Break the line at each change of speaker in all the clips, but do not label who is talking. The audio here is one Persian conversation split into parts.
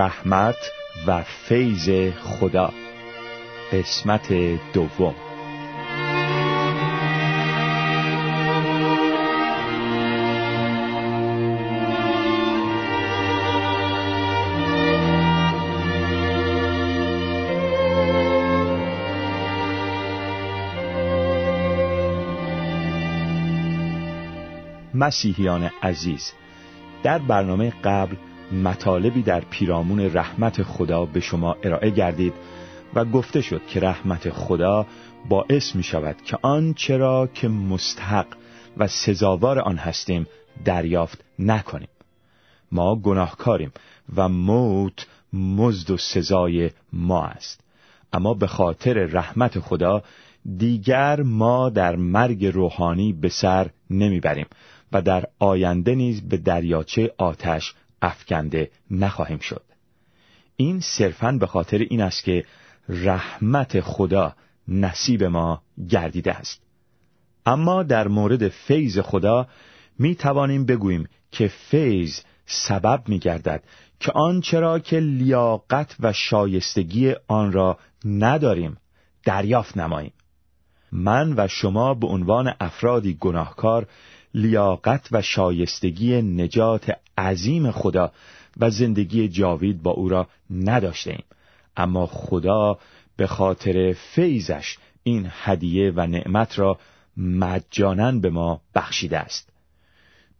رحمت و فیض خدا. قسمت دوم. مسیحیان عزیز در برنامه قبل مطالبی در پیرامون رحمت خدا به شما ارائه گردید و گفته شد که رحمت خدا باعث می شود که آن چرا که مستحق و سزاوار آن هستیم دریافت نکنیم. ما گناهکاریم و موت مزد و سزای ما است. اما به خاطر رحمت خدا دیگر ما در مرگ روحانی به سر نمی‌بریم و در آینده نیز به دریاچه آتش افکنده نخواهیم شد. این صرفاً به خاطر این است که رحمت خدا نصیب ما گردیده است. اما در مورد فیض خدا می توانیم بگوییم که فیض سبب می گردد که آنچرا که لیاقت و شایستگی آن را نداریم دریافت نماییم. من و شما به عنوان افرادی گناهکار لیاقت و شایستگی نجات عظیم خدا و زندگی جاوید با او را نداشته ایم. اما خدا به خاطر فیضش این هدیه و نعمت را مجانا به ما بخشیده است.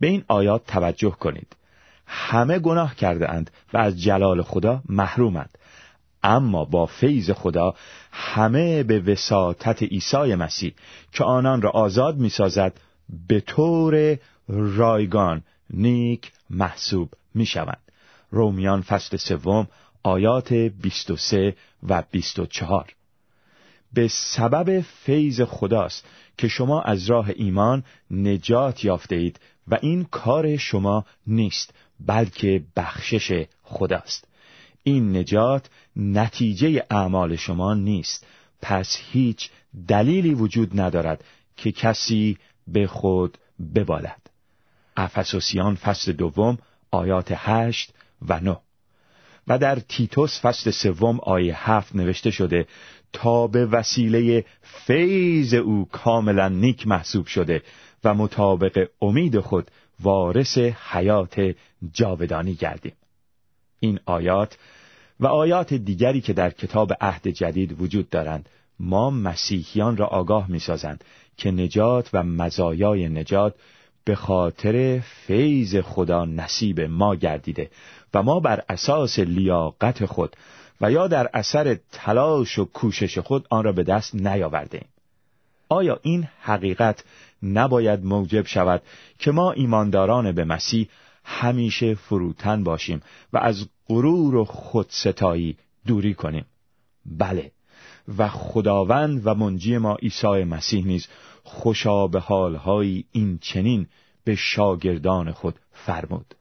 به این آیات توجه کنید. همه گناه کرده اند و از جلال خدا محرومند. اما با فیض خدا همه به وساطت عیسی مسیح که آنان را آزاد می‌سازد به طور رایگان نیک محسوب می شوند. رومیان فصل سوم آیات 23 و 24 به سبب فیض خداست که شما از راه ایمان نجات یافته اید و این کار شما نیست بلکه بخشش خداست. این نجات نتیجه اعمال شما نیست. پس هیچ دلیلی وجود ندارد که کسی به خود ببالد. افسوسیان فصل دوم آیات هشت و نه. و در تیتوس فصل سوم آیه هفت نوشته شده تا به وسیله فیض او کاملا نیک محسوب شده و مطابق امید خود وارث حیات جاودانی گردیم. این آیات و آیات دیگری که در کتاب عهد جدید وجود دارند ما مسیحیان را آگاه می‌سازند که نجات و مزایای نجات به خاطر فیض خدا نصیب ما گردیده و ما بر اساس لیاقت خود و یا در اثر تلاش و کوشش خود آن را به دست نیاورده آیا این حقیقت نباید موجب شود که ما ایمانداران به مسیح همیشه فروتن باشیم و از غرور و خودستایی دوری کنیم؟ بله و خداوند و منجی ما عیسی مسیح نیز خوشا به حالهایی این چنین به شاگردان خود فرمود.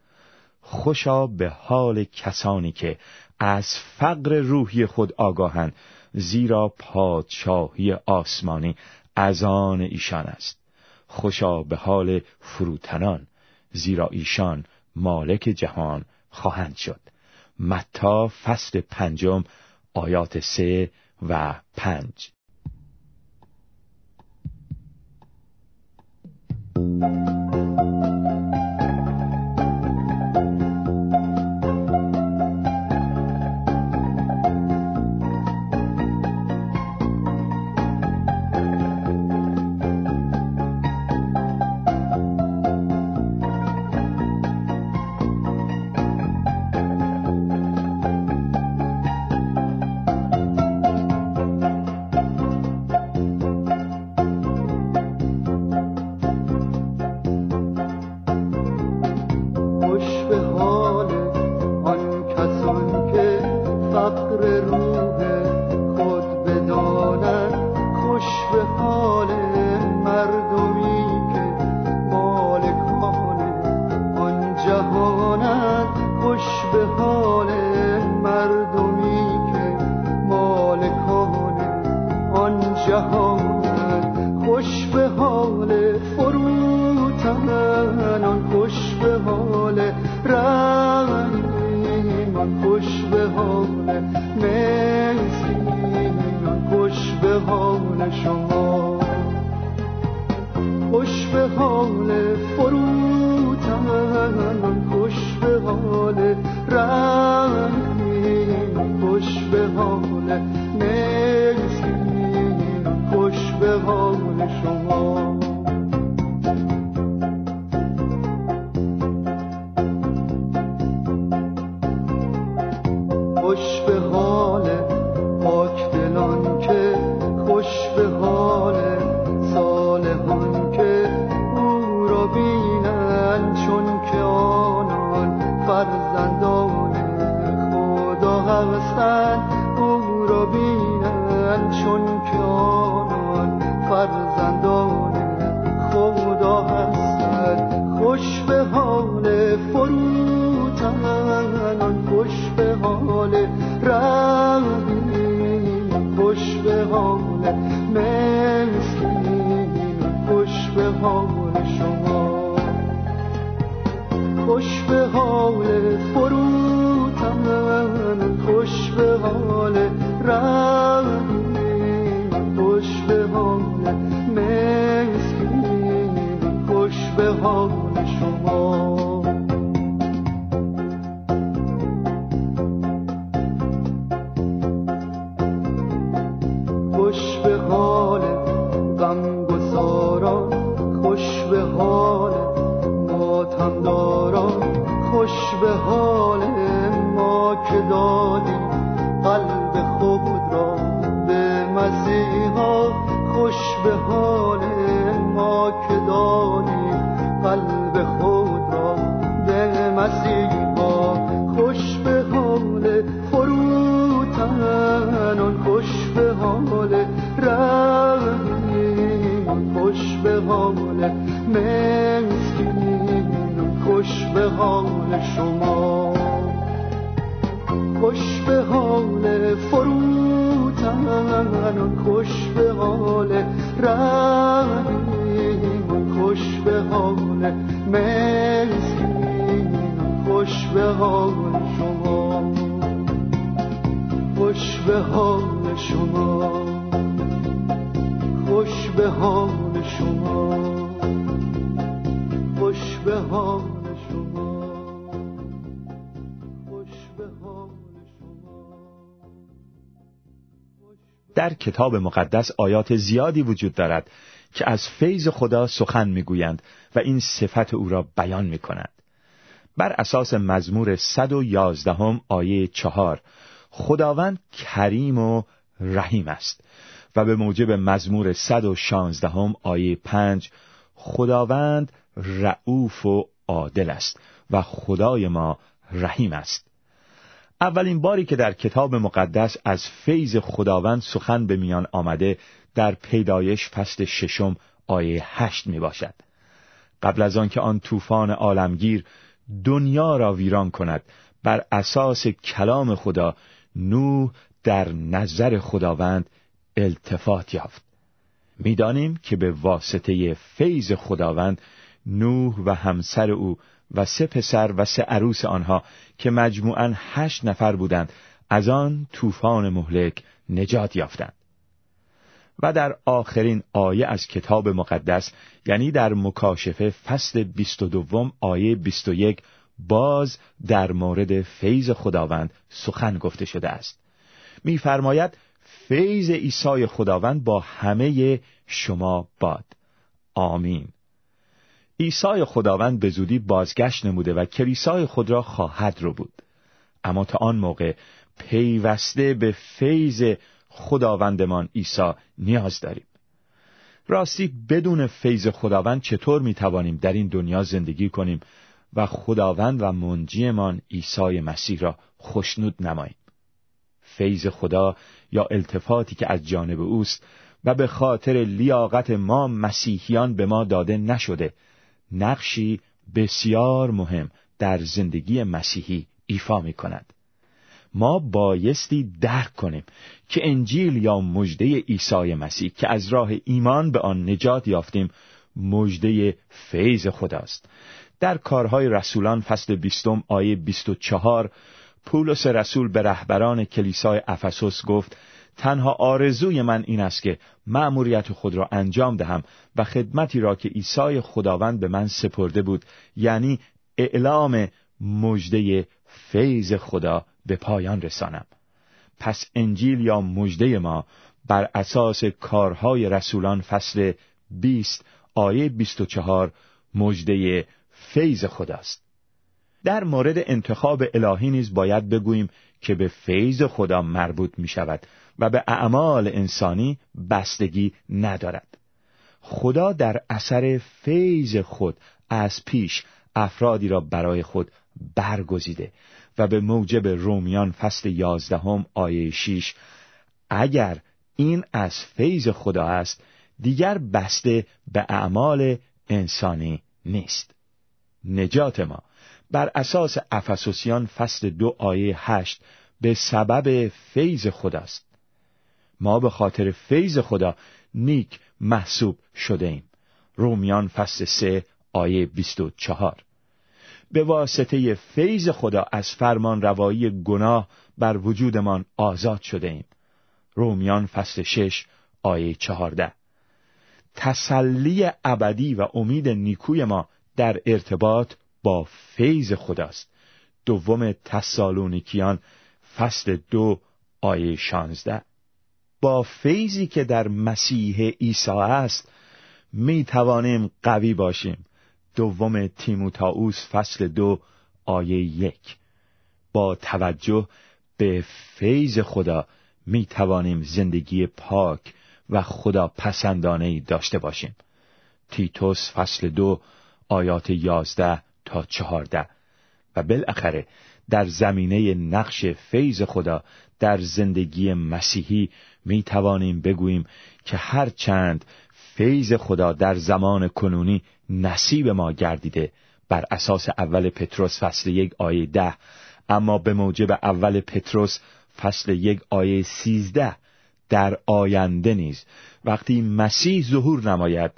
خوشا به حال کسانی که از فقر روحی خود آگاهند زیرا پادشاهی آسمانی از آن ایشان است. خوشا به حال فروتنان زیرا ایشان مالک جهان خواهند شد. متا فصل پنجم آیات سه و پنج.
خوش جهانت خوش به حال hold خوش به حال فروتن خوش به حال رحیم خوش به حال مسکین خوش به حال شما. خوش به حال شما. خوش به حال شما.
خوش به حال در کتاب مقدس آیات زیادی وجود دارد که از فیض خدا سخن می‌گویند و این صفت او را بیان می کند. بر اساس مزمور 111 آیه چهار خداوند کریم و رحیم است و به موجب مزمور 116 آیه پنج خداوند رعوف و عادل است و خدای ما رحیم است اولین باری که در کتاب مقدس از فیض خداوند سخن به میان آمده در پیدایش فصل ششم آیه هشت می باشد. قبل از آنکه آن طوفان عالمگیر دنیا را ویران کند بر اساس کلام خدا نوح در نظر خداوند التفات یافت می‌دانیم که به واسطه فیض خداوند نوح و همسر او و سه پسر و سه عروس آنها که مجموعاً هشت نفر بودند از آن طوفان مهلک نجات یافتند. و در آخرین آیه از کتاب مقدس یعنی در مکاشفه فصل بیست و دوم آیه بیست و یک باز در مورد فیض خداوند سخن گفته شده است. میفرماید فیض عیسی خداوند با همه شما باد. آمین. عیسی خداوند به زودی بازگشت نموده و کلیسای خود را خواهد رو بود اما تا آن موقع پیوسته به فیض خداوندمان عیسی نیاز داریم. راستی بدون فیض خداوند چطور می توانیم در این دنیا زندگی کنیم و خداوند و منجیمان عیسی مسیح را خشنود نماییم؟ فیض خدا یا التفاتی که از جانب اوست و به خاطر لیاقت ما مسیحیان به ما داده نشده نقشی بسیار مهم در زندگی مسیحی ایفا می کند. ما بایستی درک کنیم که انجیل یا مجده عیسی مسیح که از راه ایمان به آن نجات یافتیم مجده فیض خداست در کارهای رسولان فصل بیستم آیه بیست و چهار پولس رسول به رهبران کلیسای افسوس گفت تنها آرزوی من این است که مأموریت خود را انجام دهم و خدمتی را که عیسی خداوند به من سپرده بود یعنی اعلام مژده فیض خدا به پایان رسانم. پس انجیل یا مژده ما بر اساس کارهای رسولان فصل 20 آیه 24 مژده فیض خداست. در مورد انتخاب الهی نیز باید بگوییم که به فیض خدا مربوط می شود و به اعمال انسانی بستگی ندارد. خدا در اثر فیض خود از پیش افرادی را برای خود برگزیده و به موجب رومیان فصل یازدهم آیه 6 اگر این از فیض خدا است دیگر بسته به اعمال انسانی نیست. نجات ما بر اساس افسوسیان فصل دو آیه هشت به سبب فیض خداست. ما به خاطر فیض خدا نیک محسوب شده ایم رومیان فصل سه آیه بیست و چهار. به واسطه فیض خدا از فرمان روایی گناه بر وجودمان آزاد شده ایم رومیان فصل شش آیه چهارده. تسلی ابدی و امید نیکوی ما در ارتباط با فیض خداست. دوم تسالونیکیان فصل دو آیه شانزده. با فیضی که در مسیح عیسی است می توانیم قوی باشیم. دوم تیموتائوس فصل دو آیه یک. با توجه به فیض خدا می توانیم زندگی پاک و خدا پسندانه داشته باشیم. تیتوس فصل دو آیات یازده تا چهارده. و بالاخره در زمینه نقش فیض خدا در زندگی مسیحی می توانیم بگوییم که هر چند فیض خدا در زمان کنونی نصیب ما گردیده بر اساس اول پتروس فصل یک آیه ده اما به موجب اول پتروس فصل یک آیه سیزده در آینده نیز. وقتی مسیح ظهور نماید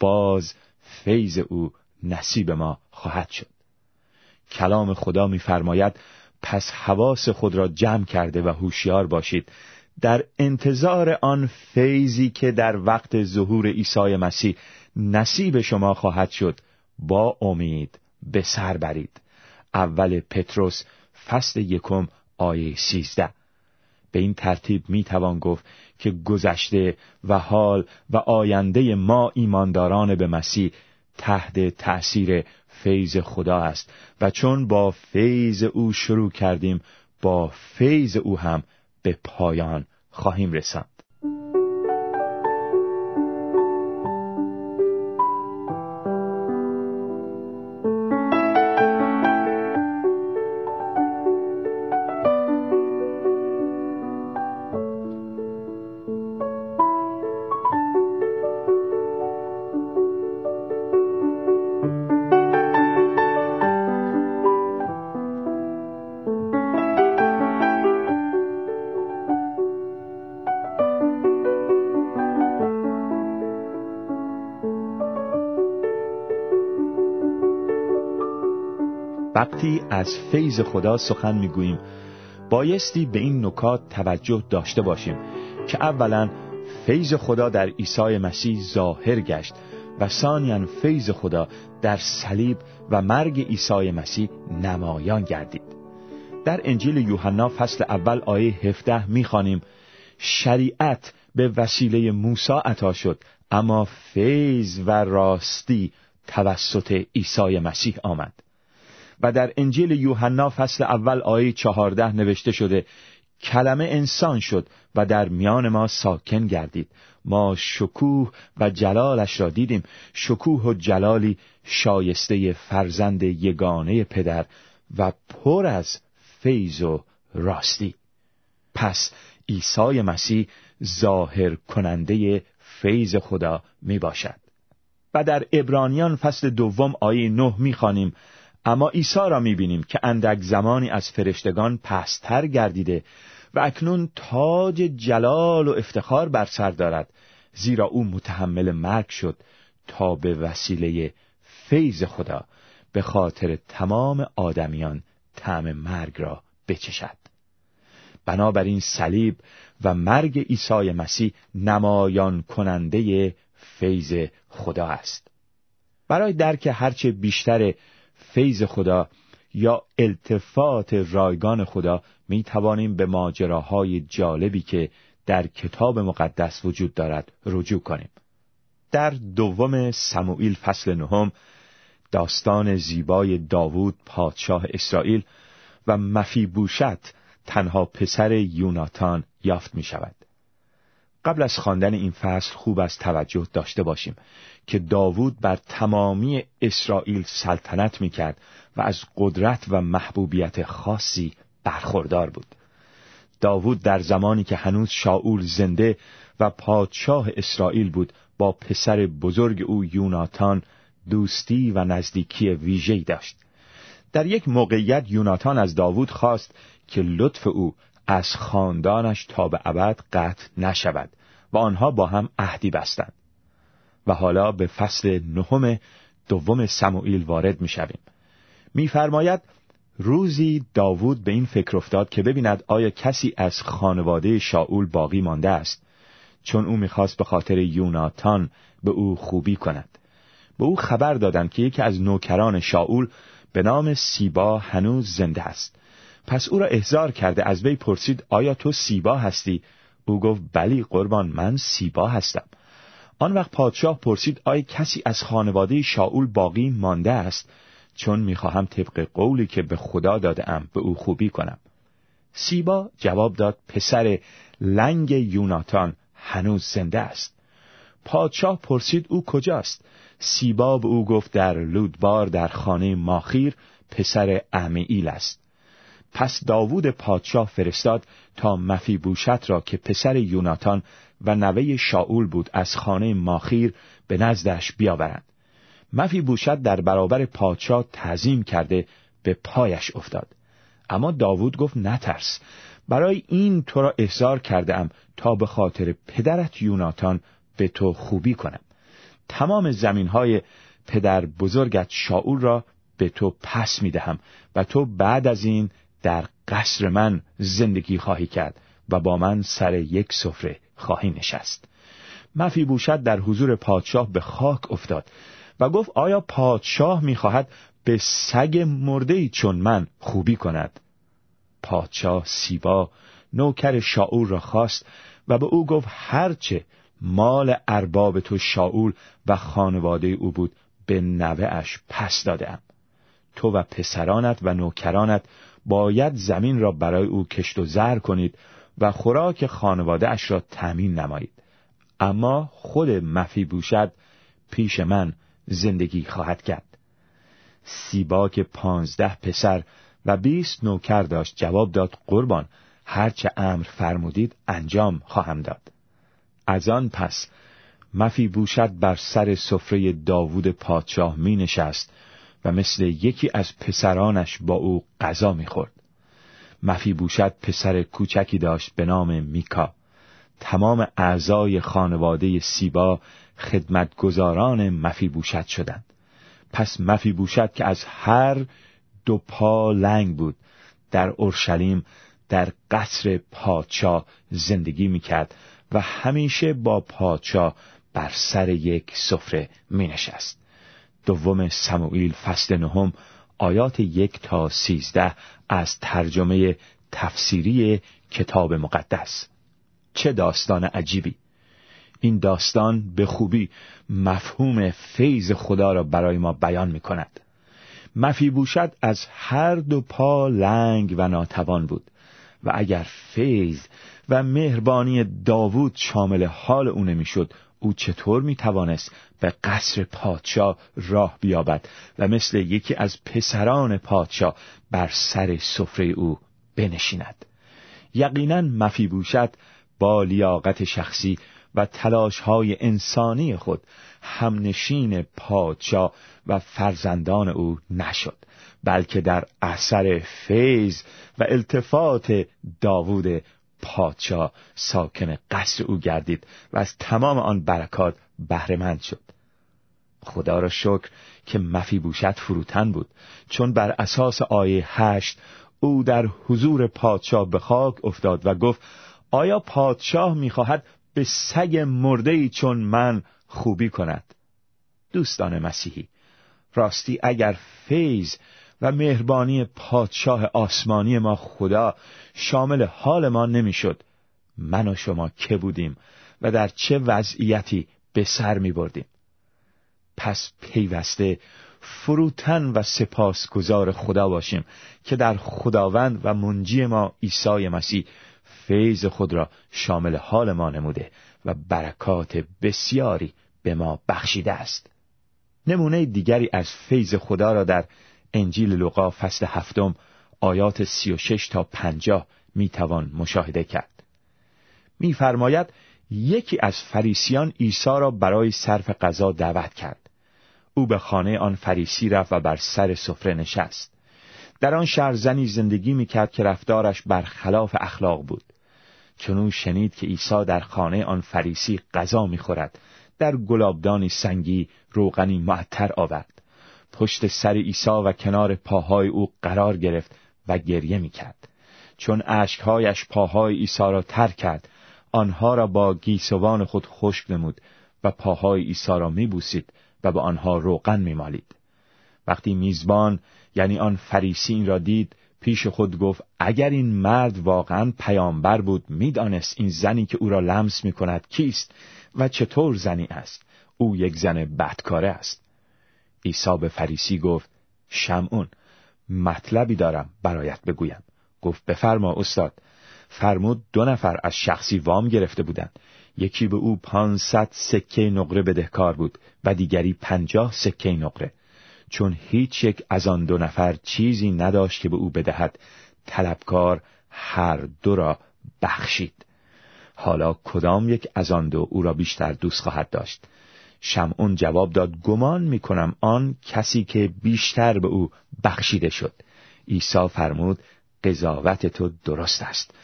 باز فیض او نصیب ما خواهد شد. کلام خدا می‌فرماید پس حواس خود را جمع کرده و هوشیار باشید. در انتظار آن فیضی که در وقت ظهور عیسی مسیح نصیب شما خواهد شد با امید به سر برید. اول پتروس فصل یکم آیه سیزده. به این ترتیب می توان گفت که گذشته و حال و آینده ما ایمانداران به مسیح تحت تأثیر فیض خدا است و چون با فیض او شروع کردیم با فیض او هم به پایان خواهیم رساند. وقتی از فیض خدا سخن می‌گوییم بایستی به این نکات توجه داشته باشیم که اولا فیض خدا در عیسی مسیح ظاهر گشت و ثانیا فیض خدا در صلیب و مرگ عیسی مسیح نمایان گردید. در انجیل یوحنا فصل اول آیه 17 می‌خوانیم شریعت به وسیله موسی عطا شد اما فیض و راستی توسط عیسی مسیح آمد. و در انجیل یوحنا فصل اول آیه چهارده نوشته شده کلمه انسان شد و در میان ما ساکن گردید. ما شکوه و جلالش را دیدیم. شکوه و جلالی شایسته فرزند یگانه پدر و پر از فیض و راستی. پس عیسی مسیح ظاهر کننده فیض خدا می باشد و در ابرانیان فصل دوم آیه نه می خانیم اما عیسی را می‌بینیم که اندک زمانی از فرشتگان پستر گردیده و اکنون تاج جلال و افتخار بر سر دارد زیرا او متحمل مرگ شد تا به وسیله فیض خدا به خاطر تمام آدمیان طعم مرگ را بچشد. بنابراین صلیب و مرگ عیسی مسیح نمایان کننده فیض خدا است. برای درک هرچه بیشتر فیض خدا یا التفات رایگان خدا می توانیم به ماجراهای جالبی که در کتاب مقدس وجود دارد رجوع کنیم در دوم سموئیل فصل نهم داستان زیبای داوود پادشاه اسرائیل و مفیبوشت تنها پسر یوناتان یافت می شود. قبل از خواندن این فصل خوب از توجه داشته باشیم که داوود بر تمامی اسرائیل سلطنت می کرد و از قدرت و محبوبیت خاصی برخوردار بود. داوود در زمانی که هنوز شاول زنده و پادشاه اسرائیل بود با پسر بزرگ او یوناتان دوستی و نزدیکی ویژه‌ای داشت. در یک موقعیت یوناتان از داوود خواست که لطف او از خاندانش تا به ابد قطع نشود و آنها با هم عهدی بستند. و حالا به فصل نهم دوم سموئیل وارد می شویم. میفرماید روزی داوود به این فکر افتاد که ببیند آیا کسی از خانواده شاول باقی مانده است چون او می‌خواست به خاطر یوناتان به او خوبی کند. به او خبر دادند که یکی از نوکران شاول به نام سیبا هنوز زنده است. پس او را احضار کرده از وی پرسید آیا تو سیبا هستی؟ او گفت بلی قربان من سیبا هستم. آن وقت پادشاه پرسید آیا کسی از خانواده شاول باقی مانده است؟ چون می‌خواهم طبق قولی که به خدا دادم به او خوبی کنم. سیبا جواب داد پسر لنگ یوناتان هنوز زنده است. پادشاه پرسید او کجاست؟ سیبا به او گفت در لودبار در خانه ماخیر پسر امییل است. پس داوود پادشاه فرستاد تا مفیبوشت را که پسر یوناتان و نوه شاول بود از خانه ماخیر به نزدش بیاورند. مفی بوشت در برابر پادشاه تعظیم کرده به پایش افتاد. اما داوود گفت نترس برای این تو را احضار کرده ام تا به خاطر پدرت یوناتان به تو خوبی کنم. تمام زمین های پدر بزرگت شاول را به تو پس می دهم و تو بعد از این در قصر من زندگی خواهی کرد و با من سر یک سفره خواهی نشست. مفی بوشت در حضور پادشاه به خاک افتاد و گفت آیا پادشاه می‌خواهد به سگ مرده چون من خوبی کند؟ پادشاه سیبا نوکر شاول را خواست و به او گفت هرچه مال ارباب تو شاول و خانواده او بود به نوه اش پس دادم تو و پسرانت و نوکرانت باید زمین را برای او کشت و زر کنید و خوراک خانواده اش را تأمین نمایید. اما خود مفی بوشد پیش من زندگی خواهد کرد. سیبا که پانزده پسر و بیست نوکر داشت. جواب داد قربان هرچه امر فرمودید انجام خواهم داد. از آن پس مفی بوشد بر سر سفره داوود پادشاه می نشست و مثل یکی از پسرانش با او غذا می خورد. مفی بوشد پسر کوچکی داشت به نام میکا تمام اعضای خانواده سیبا خدمتگزاران مفی بوشد شدند پس مفی بوشد که از هر دو پا لنگ بود در اورشلیم در قصر پادشاه زندگی می‌کرد و همیشه با پادشاه بر سر یک سفره می نشست. دوم سموئیل فصل نهم آیات یک تا سیزده از ترجمه تفسیری کتاب مقدس. چه داستان عجیبی! این داستان به خوبی مفهوم فیض خدا را برای ما بیان می کند مفی بوشد از هر دو پا لنگ و ناتوان بود و اگر فیض و مهربانی داوود شامل حال او نمی‌شد او چطور می توانست به قصر پادشاه راه بیابد و مثل یکی از پسران پادشاه بر سر سفره او بنشیند. یقینا مفی بوشد با لیاقت شخصی و تلاش های انسانی خود همنشین پادشاه و فرزندان او نشد بلکه در اثر فیض و التفات داوود پادشاه ساکن قصر او گردید و از تمام آن برکات بهرهمند شد. خدا را شکر که مفی بوشت فروتن بود چون بر اساس آیه هشت او در حضور پادشاه به خاک افتاد و گفت آیا پادشاه می‌خواهد به سگ مرده چون من خوبی کند؟ دوستان مسیحی راستی اگر فیض و مهربانی پادشاه آسمانی ما خدا شامل حال ما نمی‌شد. من و شما که بودیم و در چه وضعیتی به سر می بردیم. پس پیوسته فروتن و سپاسگزار خدا باشیم که در خداوند و منجی ما عیسی مسیح فیض خود را شامل حال ما نموده و برکات بسیاری به ما بخشیده است. نمونه دیگری از فیض خدا را در انجیل لوقا فصل هفتم آیات سی و شش تا پنجاه می توان مشاهده کرد. میفرماید یکی از فریسیان عیسی را برای صرف غذا دعوت کرد. او به خانه آن فریسی رفت و بر سر سفره نشست. در آن شهر زنی زندگی می‌کرد که رفتارش برخلاف اخلاق بود. چون او شنید که عیسی در خانه آن فریسی غذا می‌خورد در گلابدانی سنگی روغنی معطر آورد. پشت سر عیسی و کنار پاهای او قرار گرفت و گریه می‌کرد. چون اشکهایش پاهای عیسی را تر کرد آنها را با گیسوان خود خشک نمود و پاهای عیسی را میبوسید و به آنها روغن میمالید. وقتی میزبان یعنی آن فریسی این را دید پیش خود گفت اگر این مرد واقعا پیامبر بود می‌دانست این زنی که او را لمس می کند کیست و چطور زنی است؟ او یک زن بدکاره است. عیسی به فریسی گفت شمعون مطلبی دارم برایت بگویم. گفت بفرما استاد. فرمود دو نفر از شخصی وام گرفته بودند. یکی به او پانصد سکه نقره بدهکار بود و دیگری پنجاه سکه نقره. چون هیچ یک از آن دو نفر چیزی نداشت که به او بدهد طلبکار هر دو را بخشید. حالا کدام یک از آن دو او را بیشتر دوست خواهد داشت؟ شمعون جواب داد گمان می کنم آن کسی که بیشتر به او بخشیده شد. عیسی فرمود قضاوت تو درست است.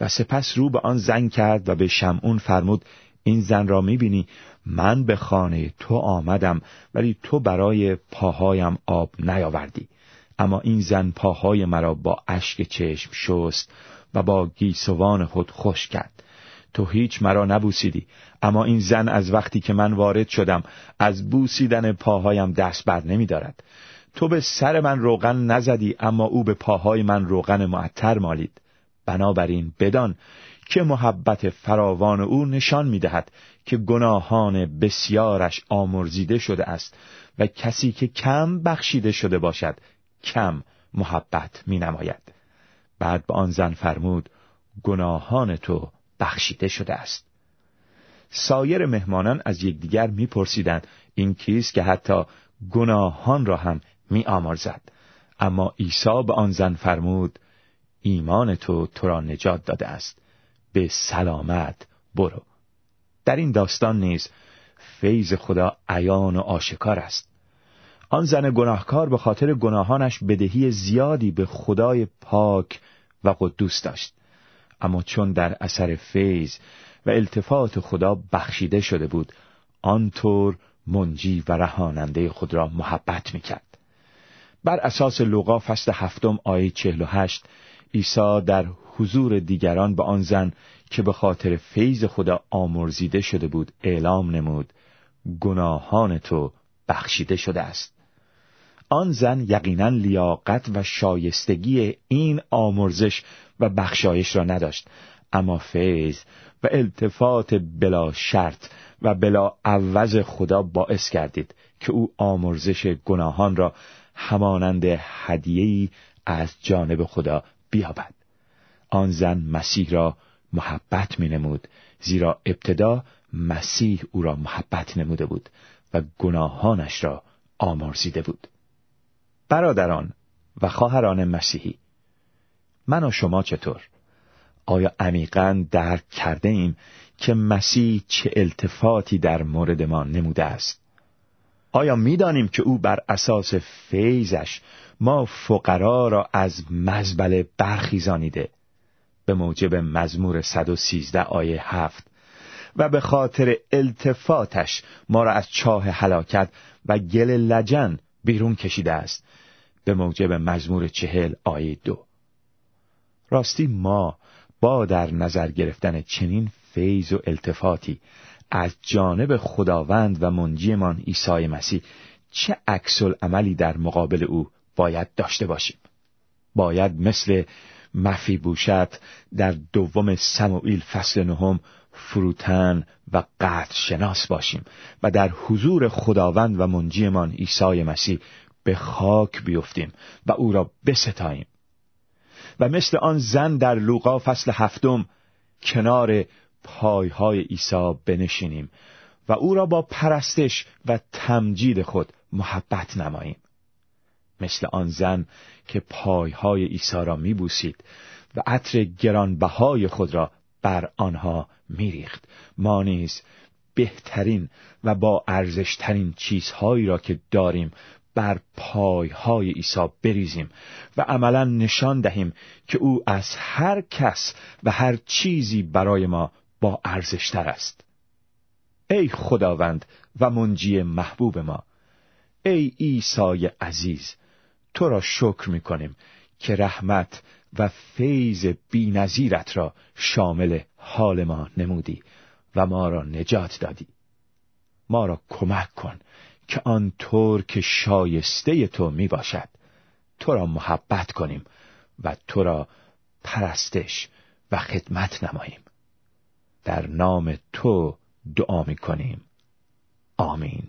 و سپس رو به آن زن کرد و به شمعون فرمود این زن را می‌بینی؟ من به خانه تو آمدم ولی تو برای پاهایم آب نیاوردی. اما این زن پاهای مرا با اشک چشم شست و با گیسوان خود خوش کرد. تو هیچ مرا نبوسیدی اما این زن از وقتی که من وارد شدم از بوسیدن پاهایم دست بر نمی دارد. تو به سر من روغن نزدی اما او به پاهای من روغن معطر مالید بنابراین بدان که محبت فراوان او نشان می دهد که گناهان بسیارش آمرزیده شده است و کسی که کم بخشیده شده باشد کم محبت می نماید. بعد به آن زن فرمود گناهان تو بخشیده شده است. سایر مهمانان از یکدیگر میپرسیدند این کیست که حتی گناهان را هم می آمرزد اما عیسی به آن زن فرمود ایمان تو تو را نجات داده است. به سلامت برو. در این داستان نیز فیض خدا عیان و آشکار است. آن زن گناهکار به خاطر گناهانش بدهی زیادی به خدای پاک و قدوس داشت. اما چون در اثر فیض و التفات خدا بخشیده شده بود آنطور منجی و رهاننده خود را محبت می‌کرد. بر اساس لوقا فصل هفتم آیه چهل و هشت عیسی در حضور دیگران به آن زن که به خاطر فیض خدا آمرزیده شده بود اعلام نمود گناهان تو بخشیده شده است. آن زن یقینا لیاقت و شایستگی این آمرزش و بخشایش را نداشت. اما فیض و التفات بلا شرط و بلا عوض خدا باعث کردید که او آمرزش گناهان را همانند هدیه‌ای از جانب خدا بیابد. آن زن مسیح را محبت می نمود زیرا ابتدا مسیح او را محبت نموده بود و گناهانش را آمرزیده بود. برادران و خواهران مسیحی من و شما چطور؟ آیا عمیقا درک کرده ایم که مسیح چه التفاتی در مورد ما نموده است؟ آیا می‌دانیم که او بر اساس فیضش ما فقرا را از مزبله برخیزانیده به موجب مزمور 113 آیه 7 و به خاطر التفاتش ما را از چاه هلاکت و گل لجن بیرون کشیده است به موجب مزمور چهل آیه دو. راستی ما با در نظر گرفتن چنین فیض و التفاتی از جانب خداوند و منجیمان عیسی مسیح چه عکس عملی در مقابل او باید داشته باشیم؟ باید مثل مفی بوشت در دوم سموئیل فصل نهم فروتن و قدر شناس باشیم و در حضور خداوند و منجیمان عیسی مسیح به خاک بیفتیم و او را بستاییم. و مثل آن زن در لوقا فصل هفتم کنار پایهای عیسی بنشینیم و او را با پرستش و تمجید خود محبت نماییم. مثل آن زن که پایهای عیسی را میبوسید و عطر گرانبهای خود را بر آنها میریخت. ما نیز بهترین و با ارزشترین چیزهایی را که داریم بر پایهای عیسی بریزیم و عملا نشان دهیم که او از هر کس و هر چیزی برای ما با ارزشتر است. ای خداوند و منجی محبوب ما ای عیسی عزیز تو را شکر می کنیم که رحمت و فیض بینظیرت را شامل حال ما نمودی و ما را نجات دادی. ما را کمک کن که آنطور که شایسته تو می باشد تو را محبت کنیم و تو را پرستش و خدمت نماییم. در نام تو دعا می کنیم. آمین.